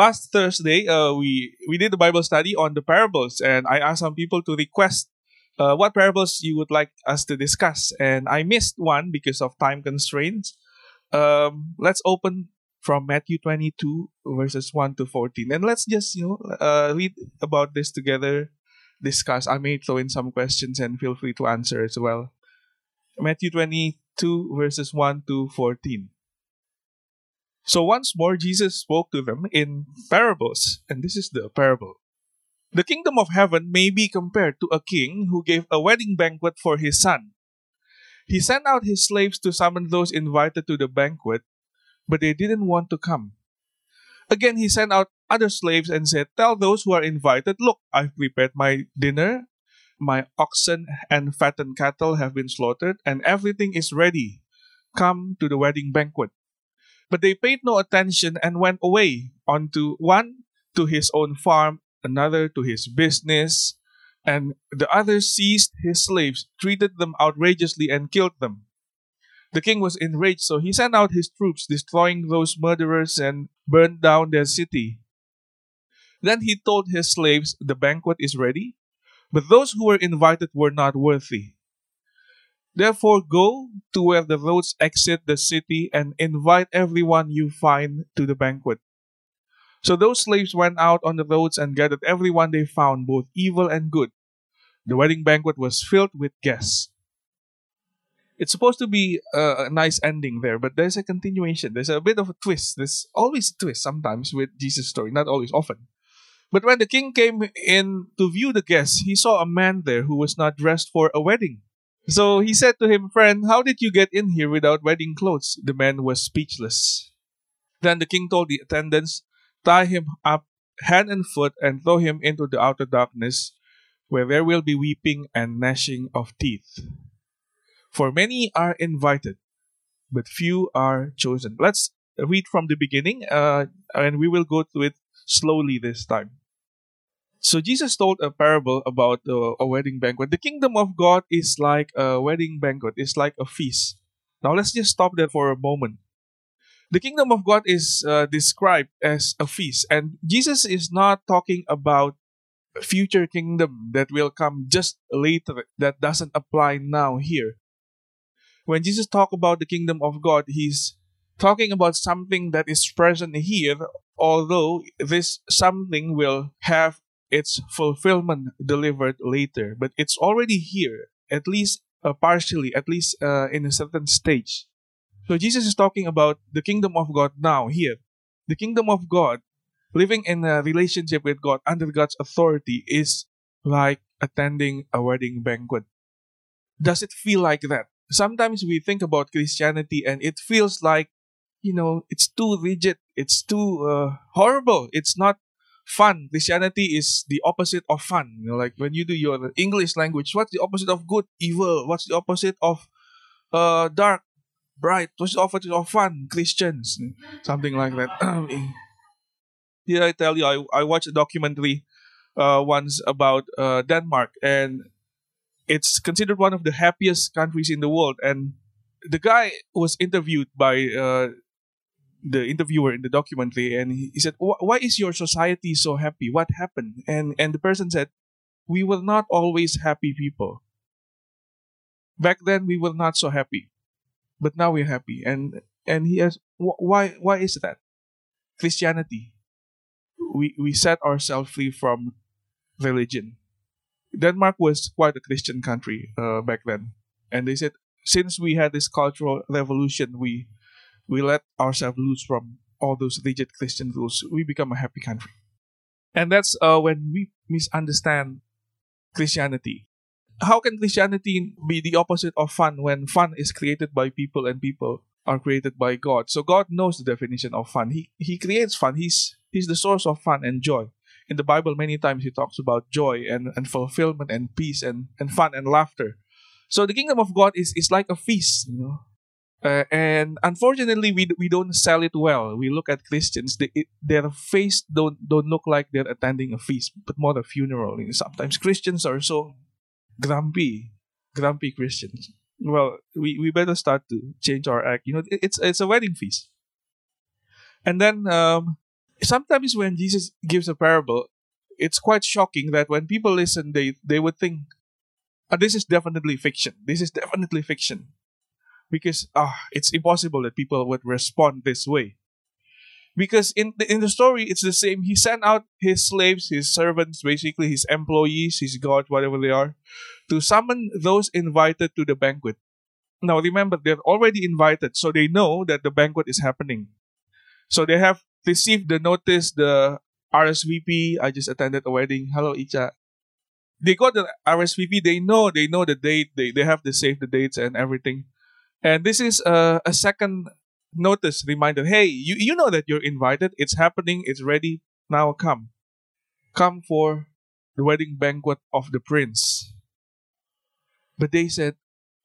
last Thursday, uh, we we did the Bible study on the parables, and I asked some people to request uh, what parables you would like us to discuss, and I missed one because of time constraints. Um, let's open from Matthew 22 verses 1 to 14, and let's just you know uh, read about this together, discuss. I may throw in some questions, and feel free to answer as well. Matthew 22 verses 1 to 14. So once more, Jesus spoke to them in parables, and this is the parable. The kingdom of heaven may be compared to a king who gave a wedding banquet for his son. He sent out his slaves to summon those invited to the banquet, but they didn't want to come. Again, he sent out other slaves and said, Tell those who are invited, Look, I've prepared my dinner, my oxen and fattened cattle have been slaughtered, and everything is ready. Come to the wedding banquet. But they paid no attention and went away, onto one to his own farm, another to his business, and the others seized his slaves, treated them outrageously, and killed them. The king was enraged, so he sent out his troops, destroying those murderers and burned down their city. Then he told his slaves, The banquet is ready, but those who were invited were not worthy. Therefore, go to where the roads exit the city and invite everyone you find to the banquet. So those slaves went out on the roads and gathered everyone they found, both evil and good. The wedding banquet was filled with guests. It's supposed to be a, nice ending there, but there's a continuation. There's a bit of a twist. There's always a twist sometimes with Jesus' story, not always, often. But when the king came in to view the guests, he saw a man there who was not dressed for a wedding. So he said to him, Friend, how did you get in here without wedding clothes? The man was speechless. Then the king told the attendants, Tie him up hand and foot and throw him into the outer darkness, where there will be weeping and gnashing of teeth. For many are invited, but few are chosen. Let's read from the beginning, uh, and we will go through it slowly this time. So Jesus told a parable about uh, a wedding banquet. The kingdom of God is like a wedding banquet. It's like a feast. Now let's just stop there for a moment. The kingdom of God is uh, described as a feast, and Jesus is not talking about future kingdom that will come just later that doesn't apply now here. When Jesus talk about the kingdom of God, he's talking about something that is present here, although this something will have its fulfillment delivered later, but it's already here, at least uh, partially, at least uh, in a certain stage. So Jesus is talking about the kingdom of God now, here. The kingdom of God, living in a relationship with God under God's authority, is like attending a wedding banquet. Does it feel like that? Sometimes we think about Christianity and it feels like, you know, it's too rigid, it's too uh, horrible, it's not fun. Christianity is the opposite of fun. You know, like when you do your English language, what's the opposite of good? Evil. What's the opposite of uh dark? Bright. What's the opposite of fun? Christians. Something like that. Here I tell you, I, I watched a documentary uh, once about uh, Denmark, and it's considered one of the happiest countries in the world. And the guy was interviewed by uh, the interviewer in the documentary and he, said why is your society so happy? What happened? And and the person said we were not always happy people. Back then we were not so happy but now we're happy. And and he asked why why is that? Christianity. We we set ourselves free from religion. Denmark was quite a christian country uh, back then. And they said since we had this cultural revolution we we let ourselves loose from all those rigid Christian rules, we become a happy country. And that's uh, when we misunderstand Christianity. How can Christianity be the opposite of fun when fun is created by people and people are created by God? So God knows the definition of fun. He He creates fun. He's He's the source of fun and joy. In the Bible, many times He talks about joy and, and fulfillment and peace and, and fun and laughter. So the kingdom of God is, is like a feast, you know. Uh, and unfortunately, we we don't sell it well. We look at Christians; they, it, their face don't don't look like they're attending a feast, but more a funeral. sometimes Christians are so grumpy, grumpy Christians. Well, we, we better start to change our act. You know, it, it's it's a wedding feast. And then um, sometimes when Jesus gives a parable, it's quite shocking that when people listen, they, they would think, oh, this is definitely fiction. This is definitely fiction. Because ah, it's impossible that people would respond this way. Because in the, in the story, it's the same. He sent out his slaves, his servants, basically his employees, his guards, whatever they are, to summon those invited to the banquet. Now remember, they're already invited, so they know that the banquet is happening. So they have received the notice, the RSVP. I just attended a wedding. Hello, Icha. They got the RSVP. They know, they know the date. They, they have to save the dates and everything. And this is a, a second notice reminder. Hey, you, you know that you're invited. It's happening. It's ready. Now come. Come for the wedding banquet of the prince. But they said,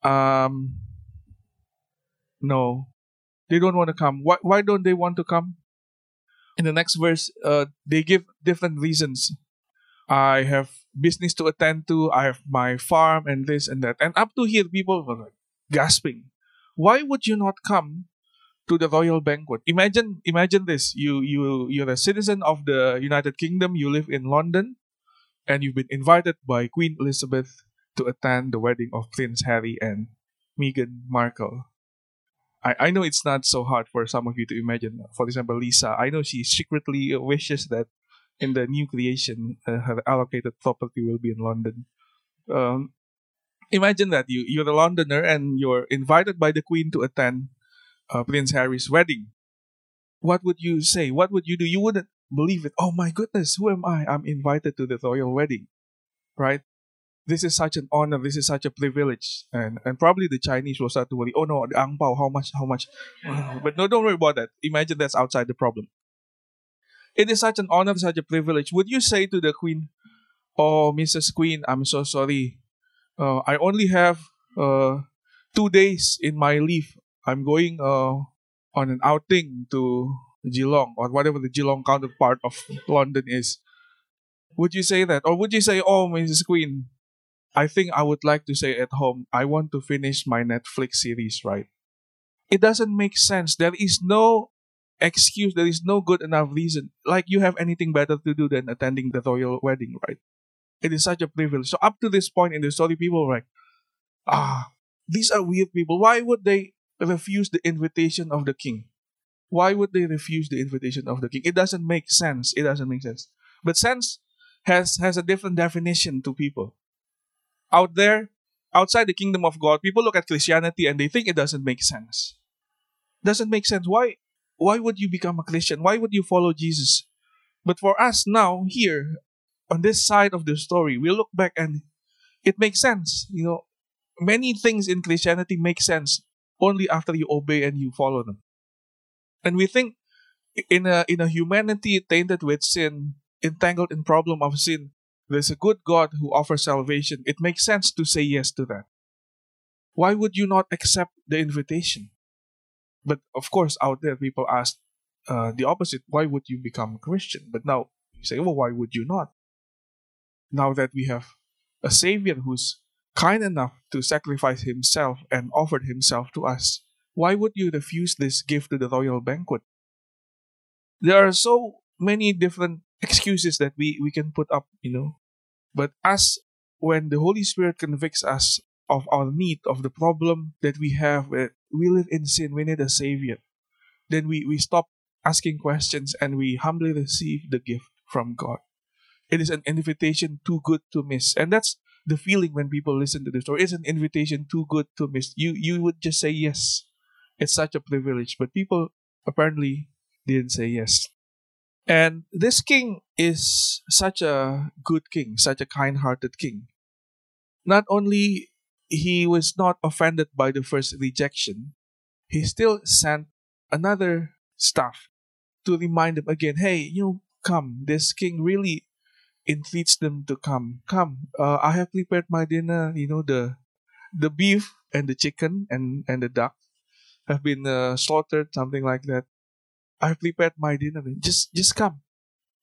um, no, they don't want to come. Why, why don't they want to come? In the next verse, uh, they give different reasons. I have business to attend to. I have my farm and this and that. And up to here, people were like gasping. Why would you not come to the royal banquet? Imagine, imagine this. You, you, you're a citizen of the United Kingdom. You live in London, and you've been invited by Queen Elizabeth to attend the wedding of Prince Harry and Meghan Markle. I, I know it's not so hard for some of you to imagine. For example, Lisa, I know she secretly wishes that in the new creation, uh, her allocated property will be in London. Um, imagine that you you're a Londoner and you're invited by the Queen to attend uh, Prince Harry's wedding. What would you say? What would you do? You wouldn't believe it. Oh my goodness, who am I? I'm invited to the royal wedding, right? this is such an honor, this is such a privilege. And and probably the Chinese will start to worry, oh no, the ang pao, how much, how much? but no, don't worry about that. Imagine that's outside the problem. It is such an honor, such a privilege. Would you say to the Queen, oh, Mrs. Queen, I'm so sorry. Uh, I only have uh, two days in my leave. I'm going uh, on an outing to Geelong or whatever the Geelong counterpart of London is. Would you say that? Or would you say, oh, Mrs. Queen, I think I would like to say at home, I want to finish my Netflix series, right? It doesn't make sense. There is no excuse, there is no good enough reason. Like you have anything better to do than attending the royal wedding, right? It is such a privilege. So up to this point in the story, people were like, ah, these are weird people. Why would they refuse the invitation of the king? Why would they refuse the invitation of the king? It doesn't make sense. It doesn't make sense. But sense has has a different definition to people out there, outside the kingdom of God, people look at Christianity and they think it doesn't make sense. Doesn't make sense. Why? Why would you become a Christian? Why would you follow Jesus? But for us now, here, on this side of the story, we look back and it makes sense. You know, many things in Christianity make sense only after you obey and you follow them. And we think in a in a humanity tainted with sin, entangled in problem of sin, there's a good God who offers salvation, it makes sense to say yes to that. Why would you not accept the invitation? But of course, out there, people ask uh, the opposite why would you become a Christian? But now you say, well, why would you not? Now that we have a Savior who's kind enough to sacrifice himself and offered himself to us, why would you refuse this gift to the royal banquet? There are so many different excuses that we, we can put up, you know. But as when the Holy Spirit convicts us of our need, of the problem that we have, eh, we live in sin, we need a Savior, then we, we stop asking questions and we humbly receive the gift from God. It is an invitation too good to miss. And that's the feeling when people listen to the story. It's an invitation too good to miss. You you would just say yes. It's such a privilege. But people apparently didn't say yes. And this king is such a good king, such a kind-hearted king. Not only he was not offended by the first rejection, he still sent another staff to remind them again, hey, you know, come. This king really entreats them to come. Come, uh, I have prepared my dinner. You know, the the beef and the chicken and and the duck have been uh, slaughtered, something like that. I've prepared my dinner. Just just come.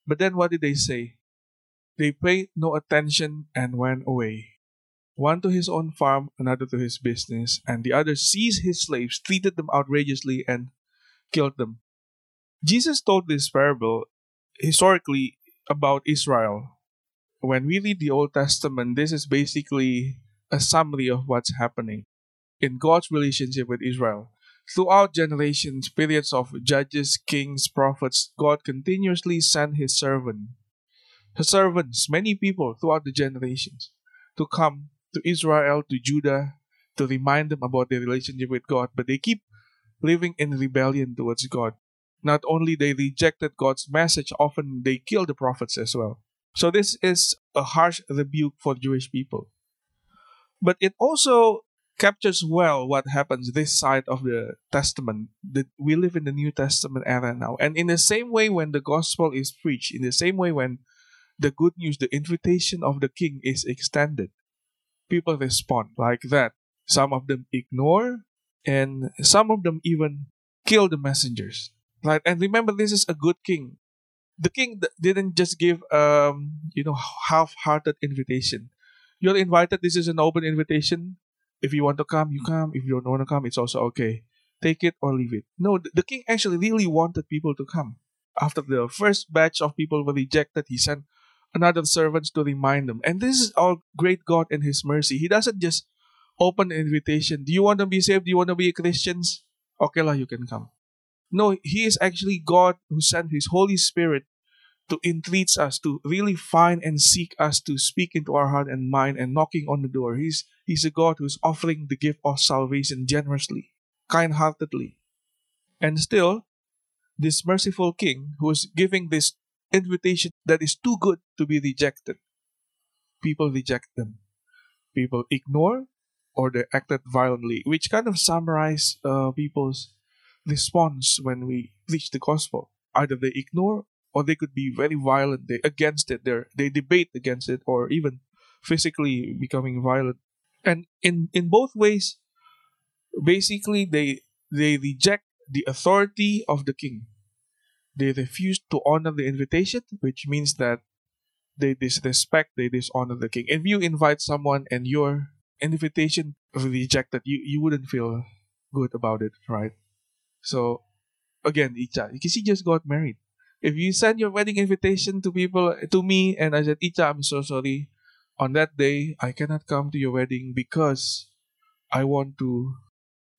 But then what did they say? They paid no attention and went away. One to his own farm, another to his business, and the other seized his slaves, treated them outrageously, and killed them. Jesus told this parable historically about Israel. When we read the Old Testament, this is basically a summary of what's happening in God's relationship with Israel. Throughout generations, periods of judges, kings, prophets, God continuously sent his servant, his servants, many people throughout the generations, to come to Israel, to Judah, to remind them about their relationship with God, but they keep living in rebellion towards God. Not only they rejected God's message, often they killed the prophets as well. So this is a harsh rebuke for Jewish people. But it also captures well what happens this side of the Testament. That we live in the New Testament era now. And in the same way when the gospel is preached, in the same way when the good news, the invitation of the king is extended, people respond like that. Some of them ignore, and some of them even kill the messengers. Right? And remember, this is a good king. The king didn't just give, um, you know, half-hearted invitation. You're invited. This is an open invitation. If you want to come, you come. If you don't want to come, it's also okay. Take it or leave it. No, the king actually really wanted people to come. After the first batch of people were rejected, he sent another servant to remind them. And this is our great God and His mercy. He doesn't just open invitation. Do you want to be saved? Do you want to be Christians? Okay, lah, you can come. No, He is actually God who sent His Holy Spirit to entreat us, to really find and seek us to speak into our heart and mind and knocking on the door. He's He's a God who's offering the gift of salvation generously, kind heartedly. And still, this merciful King who is giving this invitation that is too good to be rejected, people reject them. People ignore or they acted violently, which kind of summarize uh, people's response when we preach the gospel. Either they ignore or they could be very violent they, against it. They they debate against it or even physically becoming violent. And in in both ways, basically they they reject the authority of the king. They refuse to honor the invitation, which means that they disrespect, they dishonor the king. If you invite someone and your invitation rejected, you, you wouldn't feel good about it, right? So again, Icha, because he just got married. If you send your wedding invitation to people to me and I said, Icha, I'm so sorry. On that day, I cannot come to your wedding because I want to.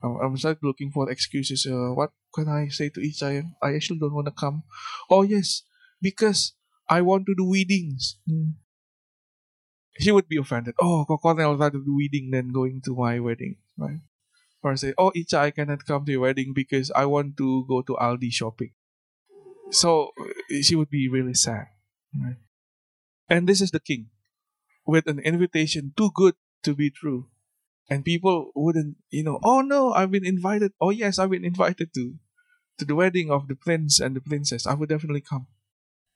I'm, I'm start looking for excuses. Uh, what can I say to Icha? I actually don't want to come. Oh yes, because I want to do weddings. Mm he would be offended. Oh, Kokonel rather do wedding than going to my wedding, right? Or say, oh, Icha, I cannot come to your wedding because I want to go to Aldi shopping. So she would be really sad, right? And this is the king with an invitation too good to be true. And people wouldn't, you know, oh no, I've been invited. Oh yes, I've been invited to to the wedding of the prince and the princess. I would definitely come.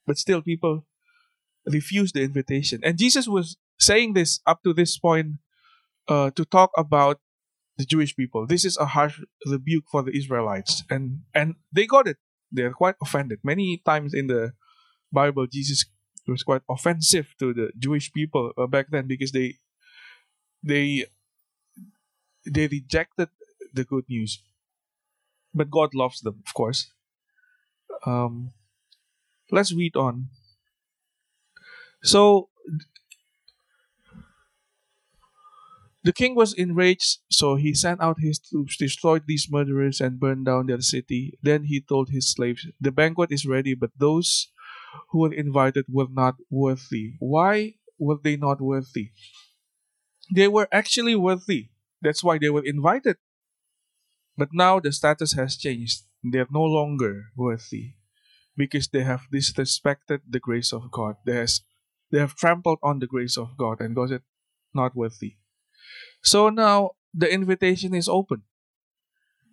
But still people refuse the invitation. And Jesus was saying this up to this point uh, to talk about the Jewish people. This is a harsh rebuke for the Israelites, and and they got it. They're quite offended. Many times in the Bible, Jesus was quite offensive to the Jewish people uh, back then because they they they rejected the good news. But God loves them, of course. Um, let's read on. So The king was enraged, so he sent out his troops, destroyed these murderers, and burned down their city. Then he told his slaves, The banquet is ready, but those who were invited were not worthy. Why were they not worthy? They were actually worthy. That's why they were invited. But now the status has changed. They're no longer worthy because they have disrespected the grace of God. They, has, they have trampled on the grace of God and God said, not worthy. So now the invitation is open.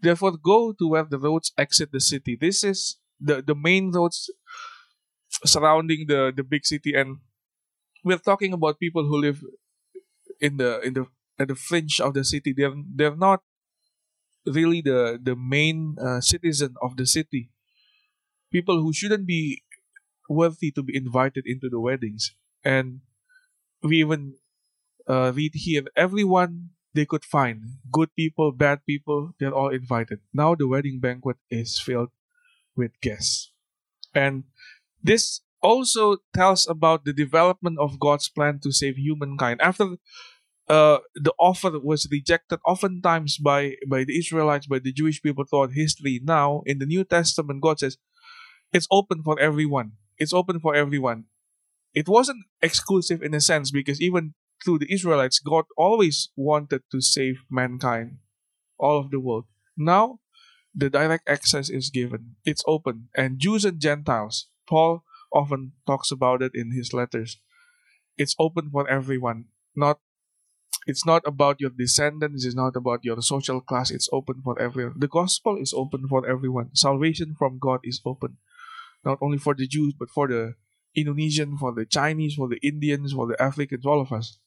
Therefore, go to where the roads exit the city. This is the, the main roads surrounding the, the big city, and we're talking about people who live in the in the at the fringe of the city. They're they're not really the the main uh, citizen of the city. People who shouldn't be worthy to be invited into the weddings, and we even uh, read here everyone they could find good people, bad people, they're all invited. Now the wedding banquet is filled with guests. And this also tells about the development of God's plan to save humankind. After uh, the offer was rejected oftentimes by, by the Israelites, by the Jewish people throughout history. Now, in the New Testament, God says it's open for everyone. It's open for everyone. It wasn't exclusive in a sense because even through the Israelites, God always wanted to save mankind, all of the world. Now, the direct access is given. It's open. And Jews and Gentiles, Paul often talks about it in his letters. It's open for everyone. Not it's not about your descendants, it's not about your social class, it's open for everyone. The gospel is open for everyone. Salvation from God is open. Not only for the Jews, but for the Indonesian, for the Chinese, for the Indians, for the Africans, all of us.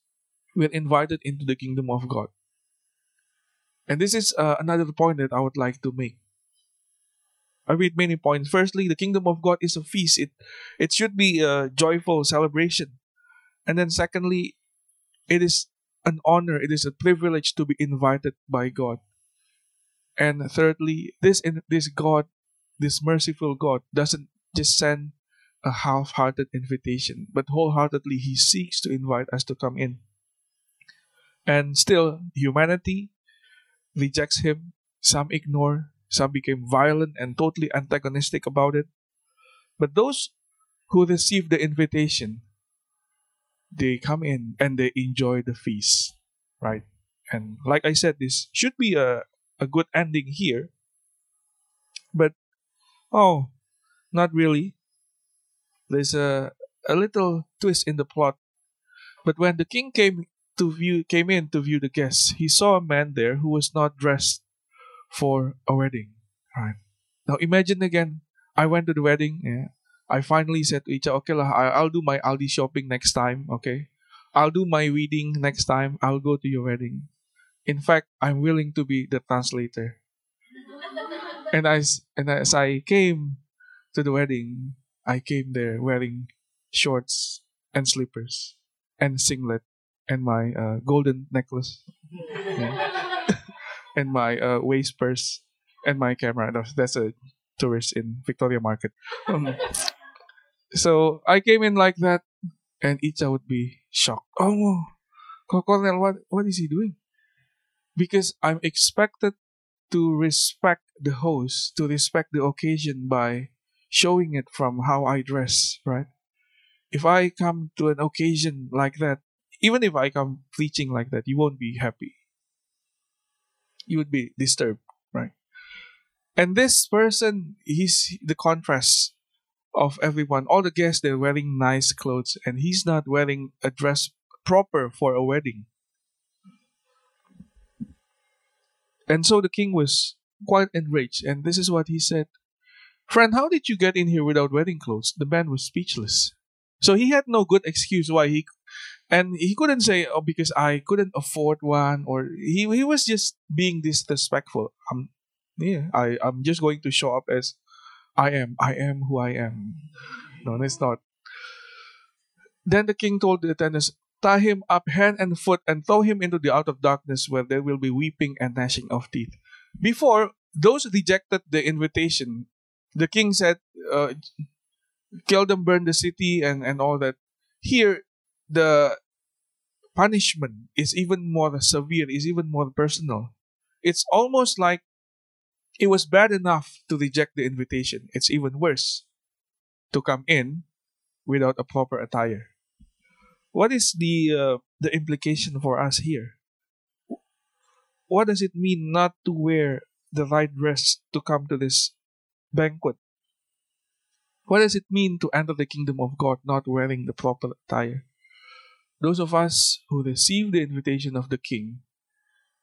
We're invited into the kingdom of God. And this is uh, another point that I would like to make. I read many points. Firstly, the kingdom of God is a feast. It it should be a joyful celebration. And then secondly, it is an honor, it is a privilege to be invited by God. And thirdly, this this God, this merciful God, doesn't just send a half-hearted invitation, but wholeheartedly He seeks to invite us to come in. And still, humanity rejects Him. Some ignore, some became violent and totally antagonistic about it. But those who receive the invitation, they come in and they enjoy the feast, right? And like I said, this should be a, a good ending here. But, oh, not really. There's a, a little twist in the plot. But when the king came to view came in to view the guests, he saw a man there who was not dressed for a wedding. Right. Now imagine again, I went to the wedding. Yeah. I finally said to Icha, okay lah, I'll do my Aldi shopping next time. Okay. I'll do my reading next time. I'll go to your wedding. In fact, I'm willing to be the translator. and as and as I came to the wedding, I came there wearing shorts and slippers and singlet and my uh, golden necklace yeah. and my uh, waist purse and my camera. That's a tourist in Victoria Market. Um, so I came in like that, and Icha would be shocked. Oh, Cornel, what what is he doing? Because I'm expected to respect the host, to respect the occasion by showing it from how I dress, right? If I come to an occasion like that, even if I come preaching like that, you won't be happy. You would be disturbed, right? And this person, he's the contrast of everyone. All the guests, they're wearing nice clothes, and he's not wearing a dress proper for a wedding. And so the king was quite enraged, and this is what he said Friend, how did you get in here without wedding clothes? The man was speechless. So he had no good excuse why he and he couldn't say oh because I couldn't afford one or he he was just being disrespectful. I'm yeah, I I'm just going to show up as I am. I am who I am. No, it's not. Then the king told the attendants, Tie him up hand and foot and throw him into the outer darkness where there will be weeping and gnashing of teeth. Before, those rejected the invitation the king said, uh, kill them, burn the city, and, and all that. Here, the punishment is even more severe, is even more personal. It's almost like it was bad enough to reject the invitation. It's even worse to come in without a proper attire. What is the uh, the implication for us here? What does it mean not to wear the right dress to come to this banquet. What does it mean to enter the kingdom of God not wearing the proper attire? Those of us who receive the invitation of the king,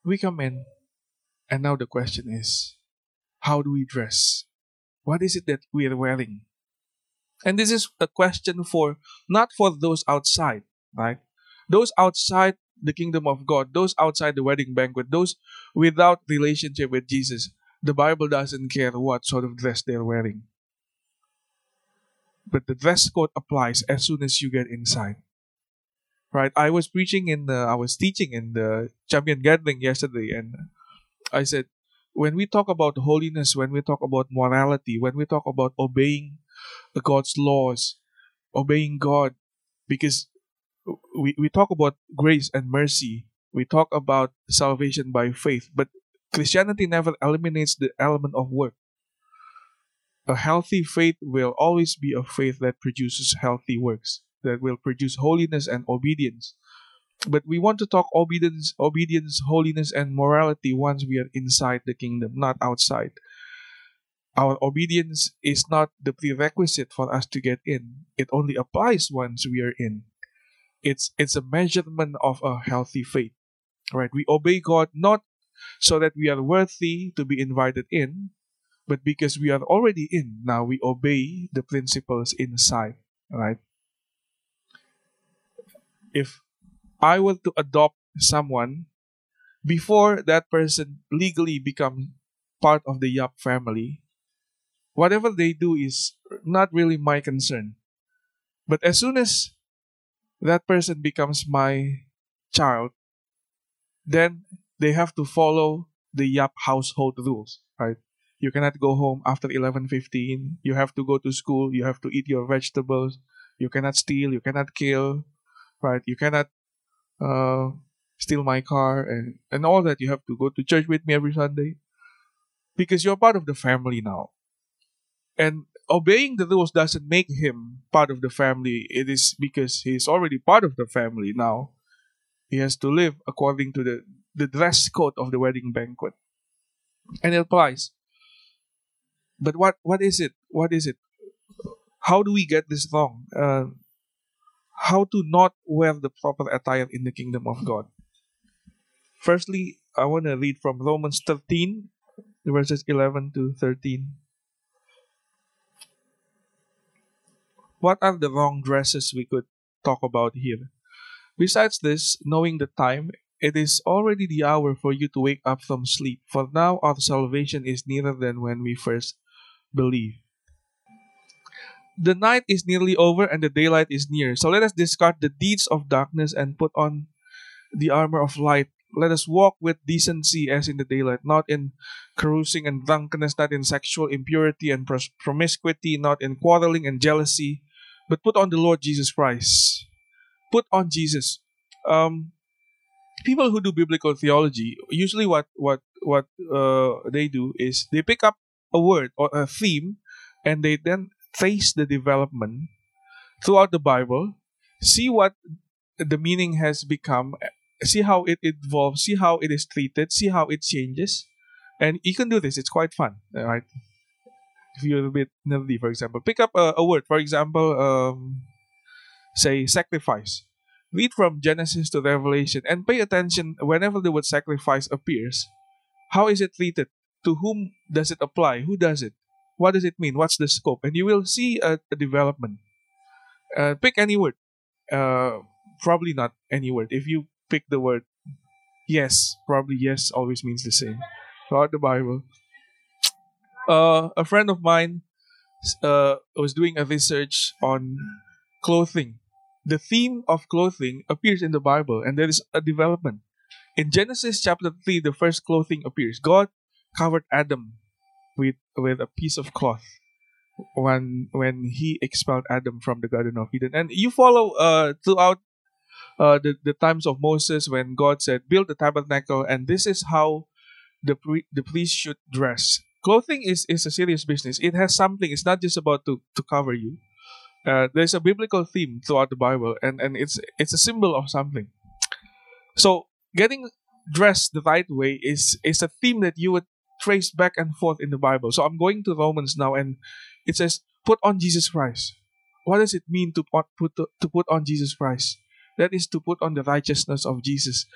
we come in, and now the question is how do we dress? What is it that we are wearing? And this is a question for not for those outside, right? Those outside the kingdom of God, those outside the wedding banquet, those without relationship with Jesus, the Bible doesn't care what sort of dress they're wearing. But the dress code applies as soon as you get inside. Right? I was preaching in the, I was teaching in the champion gathering yesterday, and I said, when we talk about holiness, when we talk about morality, when we talk about obeying God's laws, obeying God because we, we talk about grace and mercy. We talk about salvation by faith, but Christianity never eliminates the element of work. A healthy faith will always be a faith that produces healthy works, that will produce holiness and obedience. But we want to talk obedience, obedience, holiness, and morality once we are inside the kingdom, not outside. Our obedience is not the prerequisite for us to get in. It only applies once we are in. It's it's a measurement of a healthy faith. Right? We obey God not so that we are worthy to be invited in, but because we are already in, now we obey the principles inside. Right? If I were to adopt someone before that person legally becomes part of the Yap family, whatever they do is not really my concern. But as soon as that person becomes my child, then they have to follow the Yap household rules, right? You cannot go home after 11:15. You have to go to school. You have to eat your vegetables. You cannot steal. You cannot kill, right? You cannot uh, steal my car and and all that. You have to go to church with me every Sunday because you're part of the family now. And obeying the rules doesn't make him part of the family. It is because he's already part of the family now. He has to live according to the, the dress code of the wedding banquet. And it applies. But what, what is it? What is it? How do we get this wrong? Uh, how to not wear the proper attire in the kingdom of God? Firstly, I want to read from Romans 13, verses 11 to 13. what are the wrong dresses we could talk about here? Besides this, knowing the time, it is already the hour for you to wake up from sleep, for now our salvation is nearer than when we first believed. The night is nearly over and the daylight is near. So let us discard the deeds of darkness and put on the armor of light. Let us walk with decency as in the daylight, not in carousing and drunkenness, not in sexual impurity and promiscuity, not in quarreling and jealousy but put on the Lord Jesus Christ. Put on Jesus. Um, people who do biblical theology usually what what what uh, they do is they pick up a word or a theme, and they then trace the development throughout the Bible, see what the meaning has become, see how it evolves, see how it is treated, see how it changes, and you can do this. It's quite fun, right? if you're a bit nerdy, for example, pick up a, a word. For example, um, say sacrifice. Read from Genesis to Revelation and pay attention whenever the word sacrifice appears. How is it treated? To whom does it apply? Who does it? What does it mean? What's the scope? And you will see a, a development. Uh, pick any word. Uh, probably not any word. If you pick the word yes, probably yes always means the same throughout the Bible uh, a friend of mine uh, was doing a research on clothing. The theme of clothing appears in the Bible, and there is a development. In Genesis chapter 3, the first clothing appears. God covered Adam with, with a piece of cloth when when he expelled Adam from the Garden of Eden. And you follow uh, throughout uh, the, the times of Moses when God said, Build the tabernacle, and this is how the, pre- the priest should dress clothing is, is a serious business. It has something. It's not just about to, to cover you. Uh, there's a biblical theme throughout the Bible, and, and it's it's a symbol of something. So getting dressed the right way is is a theme that you would trace back and forth in the Bible. So I'm going to Romans now, and it says, "Put on Jesus Christ." What does it mean to put, put to put on Jesus Christ? That is to put on the righteousness of Jesus.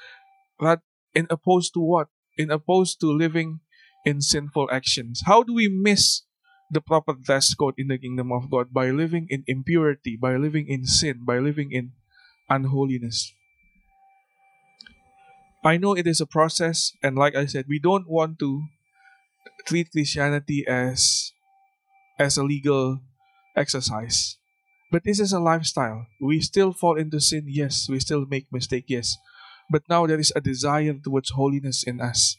That in opposed to what? In opposed to living in sinful actions. How do we miss the proper dress code in the kingdom of God? By living in impurity, by living in sin, by living in unholiness. I know it is a process, and like I said, we don't want to treat Christianity as as a legal exercise. But this is a lifestyle. We still fall into sin, yes. We still make mistake, yes. But now there is a desire towards holiness in us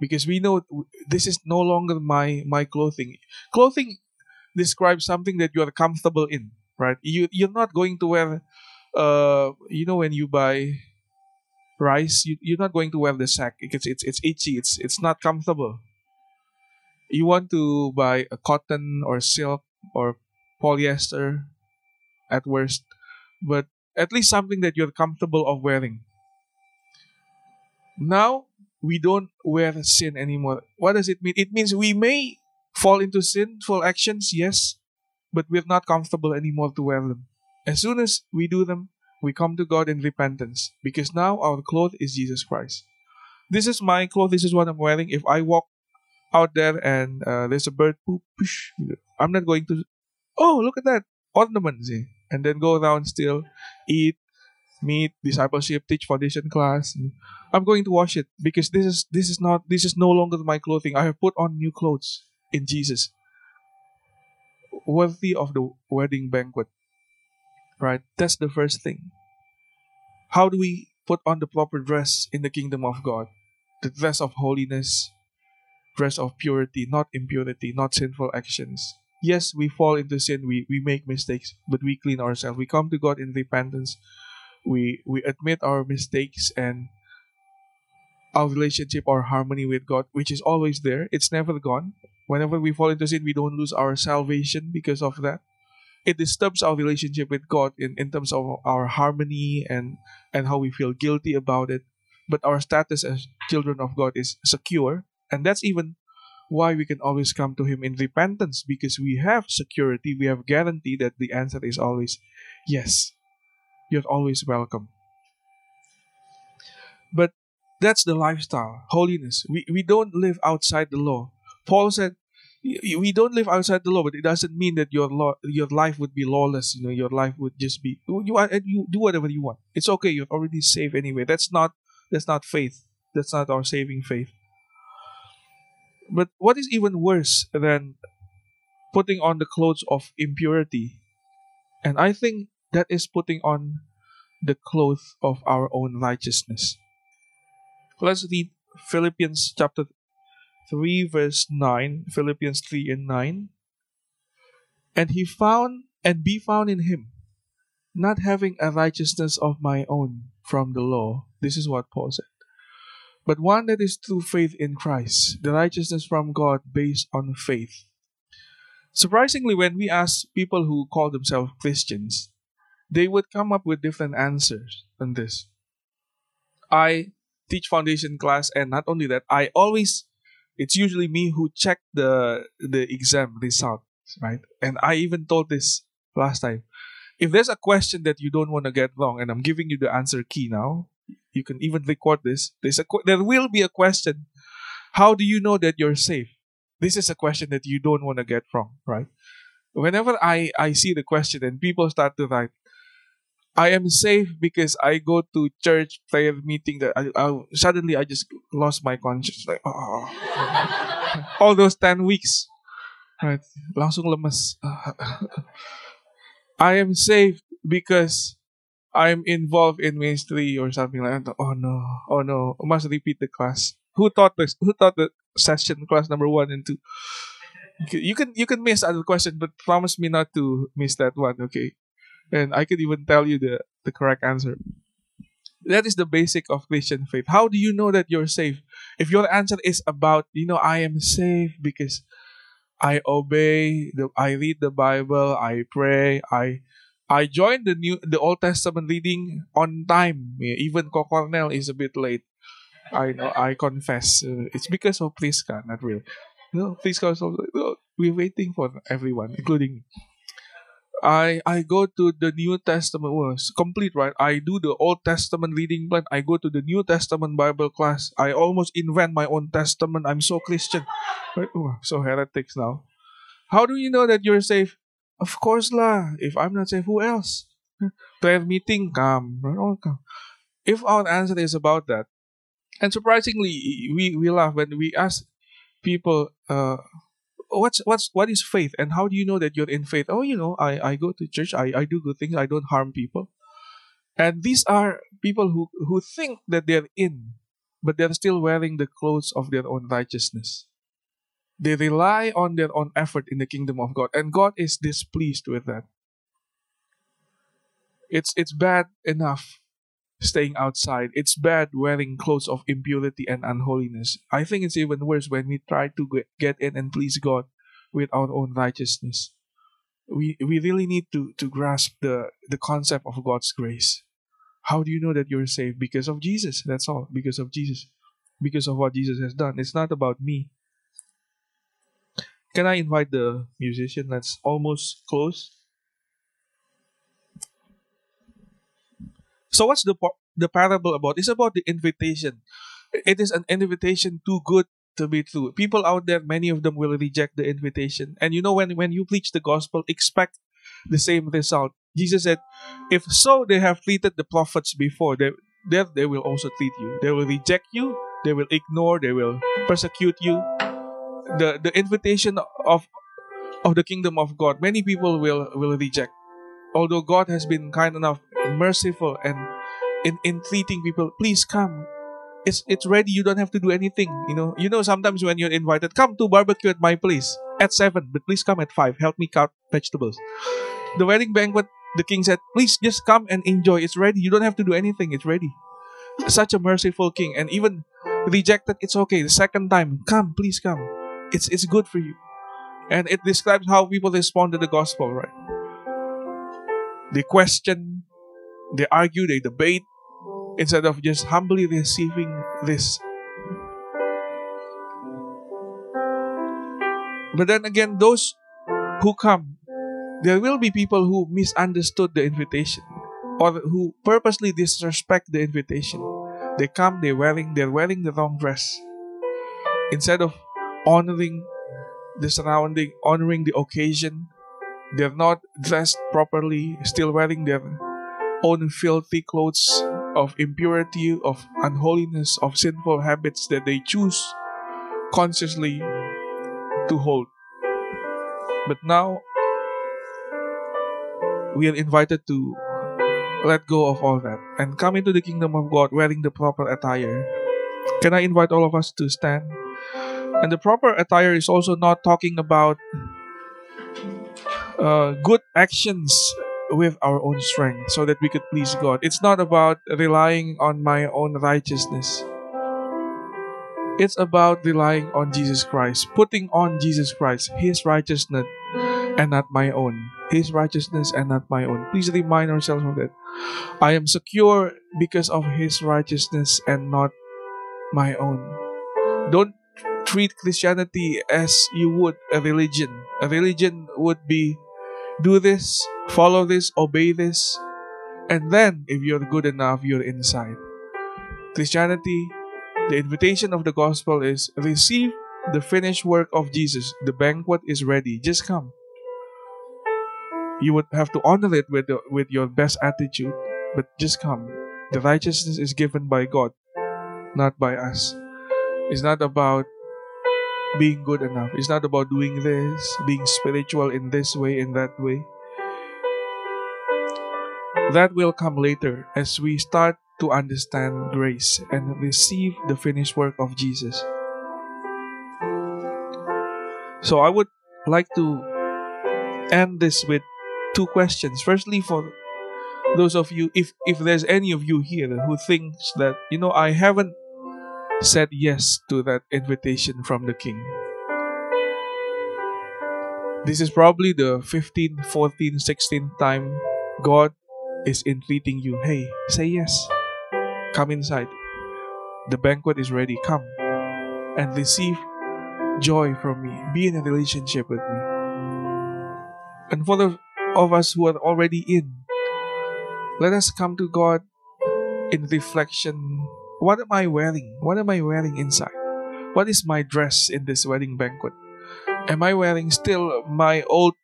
because we know this is no longer my my clothing. Clothing describes something that you are comfortable in, right? You you're not going to wear, uh, you know, when you buy rice, you, you're not going to wear the sack because it's it's itchy. It's it's not comfortable. You want to buy a cotton or silk or polyester, at worst, but at least something that you're comfortable of wearing. Now we don't wear sin anymore. What does it mean? It means we may fall into sinful actions, yes, but we're not comfortable anymore to wear them. As soon as we do them, we come to God in repentance because now our cloth is Jesus Christ. This is my cloth. This is what I'm wearing. If I walk out there and uh, there's a bird poop, I'm not going to. Oh, look at that ornaments, eh? and then go around still, eat, meet, discipleship, teach foundation class. I'm going to wash it because this is this is not this is no longer my clothing. I have put on new clothes in Jesus, worthy of the wedding banquet. Right? That's the first thing. How do we put on the proper dress in the kingdom of God? The dress of holiness, dress of purity, not impurity, not sinful actions. Yes, we fall into sin, we, we make mistakes, but we clean ourselves. We come to God in repentance. We we admit our mistakes and our relationship, our harmony with God, which is always there. It's never gone. Whenever we fall into sin, we don't lose our salvation because of that it disturbs our relationship with God in, in terms of our harmony and and how we feel guilty about it. But our status as children of God is secure, and that's even why we can always come to Him in repentance because we have security, we have guarantee that the answer is always yes. You're always welcome. But that's the lifestyle, holiness. We, we don't live outside the law. Paul said, we don't live outside the law, but it doesn't mean that your law, your life would be lawless. You know, your life would just be you you do whatever you want. It's okay. You're already saved anyway. That's not that's not faith. That's not our saving faith. But what is even worse than putting on the clothes of impurity? And I think that is putting on the clothes of our own righteousness. Let's read Philippians chapter 3 verse 9, Philippians 3 and 9. And he found and be found in him, not having a righteousness of my own from the law. This is what Paul said. But one that is through faith in Christ, the righteousness from God based on faith. Surprisingly, when we ask people who call themselves Christians, they would come up with different answers than this. I teach foundation class, and not only that, I always it's usually me who check the the exam results, right? And I even told this last time. If there's a question that you don't want to get wrong, and I'm giving you the answer key now, you can even record this. There's a there will be a question. How do you know that you're safe? This is a question that you don't want to get wrong, right? Whenever I I see the question and people start to write, I am safe because I go to church prayer meeting that I, I suddenly I just lost my conscience like oh. all those 10 weeks right langsung lemas I am safe because I'm involved in ministry or something like that. Oh no. Oh no. I must repeat the class. Who taught this? Who taught the session class number 1 and 2 you can you can miss other question but promise me not to miss that one okay? And I could even tell you the, the correct answer. That is the basic of Christian faith. How do you know that you're safe? If your answer is about, you know, I am safe because I obey, the, I read the Bible, I pray, I I joined the new the Old Testament reading on time. Even Cornell is a bit late. I know. I confess. Uh, it's because of Priska, not really. No, Priska is also, we're waiting for everyone, including me. I I go to the New Testament was complete, right? I do the Old Testament reading plan. I go to the New Testament Bible class. I almost invent my own testament. I'm so Christian. Right? So heretics now. How do you know that you're safe? Of course lah. If I'm not safe, who else? Prayer meeting, come. All come. If our answer is about that, and surprisingly, we, we laugh when we ask people, uh, what's what's what is faith and how do you know that you're in faith oh you know i i go to church i i do good things i don't harm people and these are people who who think that they're in but they're still wearing the clothes of their own righteousness they rely on their own effort in the kingdom of god and god is displeased with that It's it's bad enough staying outside. It's bad wearing clothes of impurity and unholiness. I think it's even worse when we try to get in and please God with our own righteousness. We we really need to to grasp the the concept of God's grace. How do you know that you're saved? Because of Jesus. That's all. Because of Jesus. Because of what Jesus has done. It's not about me. Can I invite the musician? Let's almost close. So what's the the parable about? It's about the invitation. It is an invitation too good to be true. People out there, many of them will reject the invitation. And you know when when you preach the gospel, expect the same result. Jesus said, If so they have treated the prophets before, they, there they will also treat you. They will reject you, they will ignore, they will persecute you. The the invitation of of the kingdom of God, many people will, will reject. Although God has been kind enough, merciful and in, in treating people, please come. It's it's ready, you don't have to do anything. You know, you know sometimes when you're invited, come to barbecue at my place at seven, but please come at five. Help me cut vegetables. The wedding banquet the king said, Please just come and enjoy. It's ready. You don't have to do anything. It's ready. Such a merciful king. And even rejected, it's okay. The second time, come, please come. It's it's good for you. And it describes how people respond to the gospel, right? They question, they argue, they debate, instead of just humbly receiving this. But then again, those who come there will be people who misunderstood the invitation or who purposely disrespect the invitation. They come, they're wearing, they're wearing the wrong dress. Instead of honoring the surrounding, honoring the occasion, they're not dressed properly, still wearing their own filthy clothes of impurity, of unholiness, of sinful habits that they choose consciously to hold. But now we are invited to let go of all that and come into the kingdom of God wearing the proper attire. Can I invite all of us to stand? And the proper attire is also not talking about uh, good actions with our own strength so that we could please God. It's not about relying on my own righteousness. It's about relying on Jesus Christ, putting on Jesus Christ, His righteousness, and not my own. His righteousness and not my own. Please remind ourselves of that. I am secure because of His righteousness and not my own. Don't treat Christianity as you would a religion. A religion would be do this, follow this, obey this, and then if you're good enough, you're inside. Christianity, the invitation of the gospel is receive the finished work of Jesus. The banquet is ready. Just come you would have to honor it with the, with your best attitude but just come the righteousness is given by god not by us it's not about being good enough. It's not about doing this being spiritual in this way in that way. That will come later as we start to understand grace and receive the finished work of jesus. So i would like to end this with two questions. Firstly, for those of you, if if there's any of you here who thinks that you know I haven't said yes to that invitation from the king. This is probably the 15th, 14th, 16th time God is entreating you. Hey, say yes. Come inside. The banquet is ready. Come and receive joy from me. Be in a relationship with me. And for the of us who are already in. Let us come to God in reflection. What am I wearing? What am I wearing inside? What is my dress in this wedding banquet? Am I wearing still my old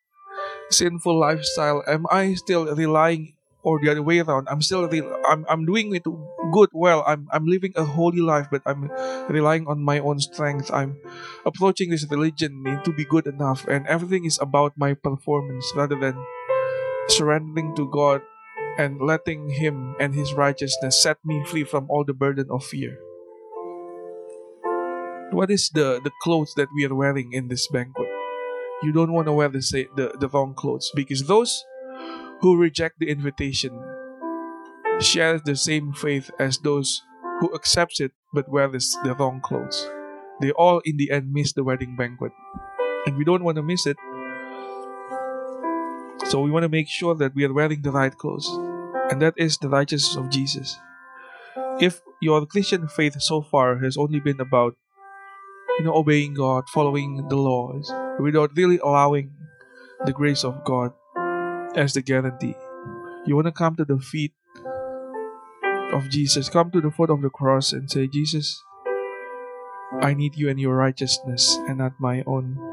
sinful lifestyle? Am I still relying or the other way around. I'm still I'm I'm doing it good well. I'm I'm living a holy life, but I'm relying on my own strength. I'm approaching this religion to be good enough, and everything is about my performance rather than surrendering to God and letting Him and His righteousness set me free from all the burden of fear. What is the, the clothes that we are wearing in this banquet? You don't want to wear the, the, the wrong clothes because those who reject the invitation share the same faith as those who accepts it but wear the, the wrong clothes. They all in the end miss the wedding banquet. And we don't want to miss it. So we want to make sure that we are wearing the right clothes. And that is the righteousness of Jesus. If your Christian faith so far has only been about you know obeying God, following the laws, without really allowing the grace of God as the guarantee. You want to come to the feet of Jesus, come to the foot of the cross and say, Jesus, I need you and your righteousness and not my own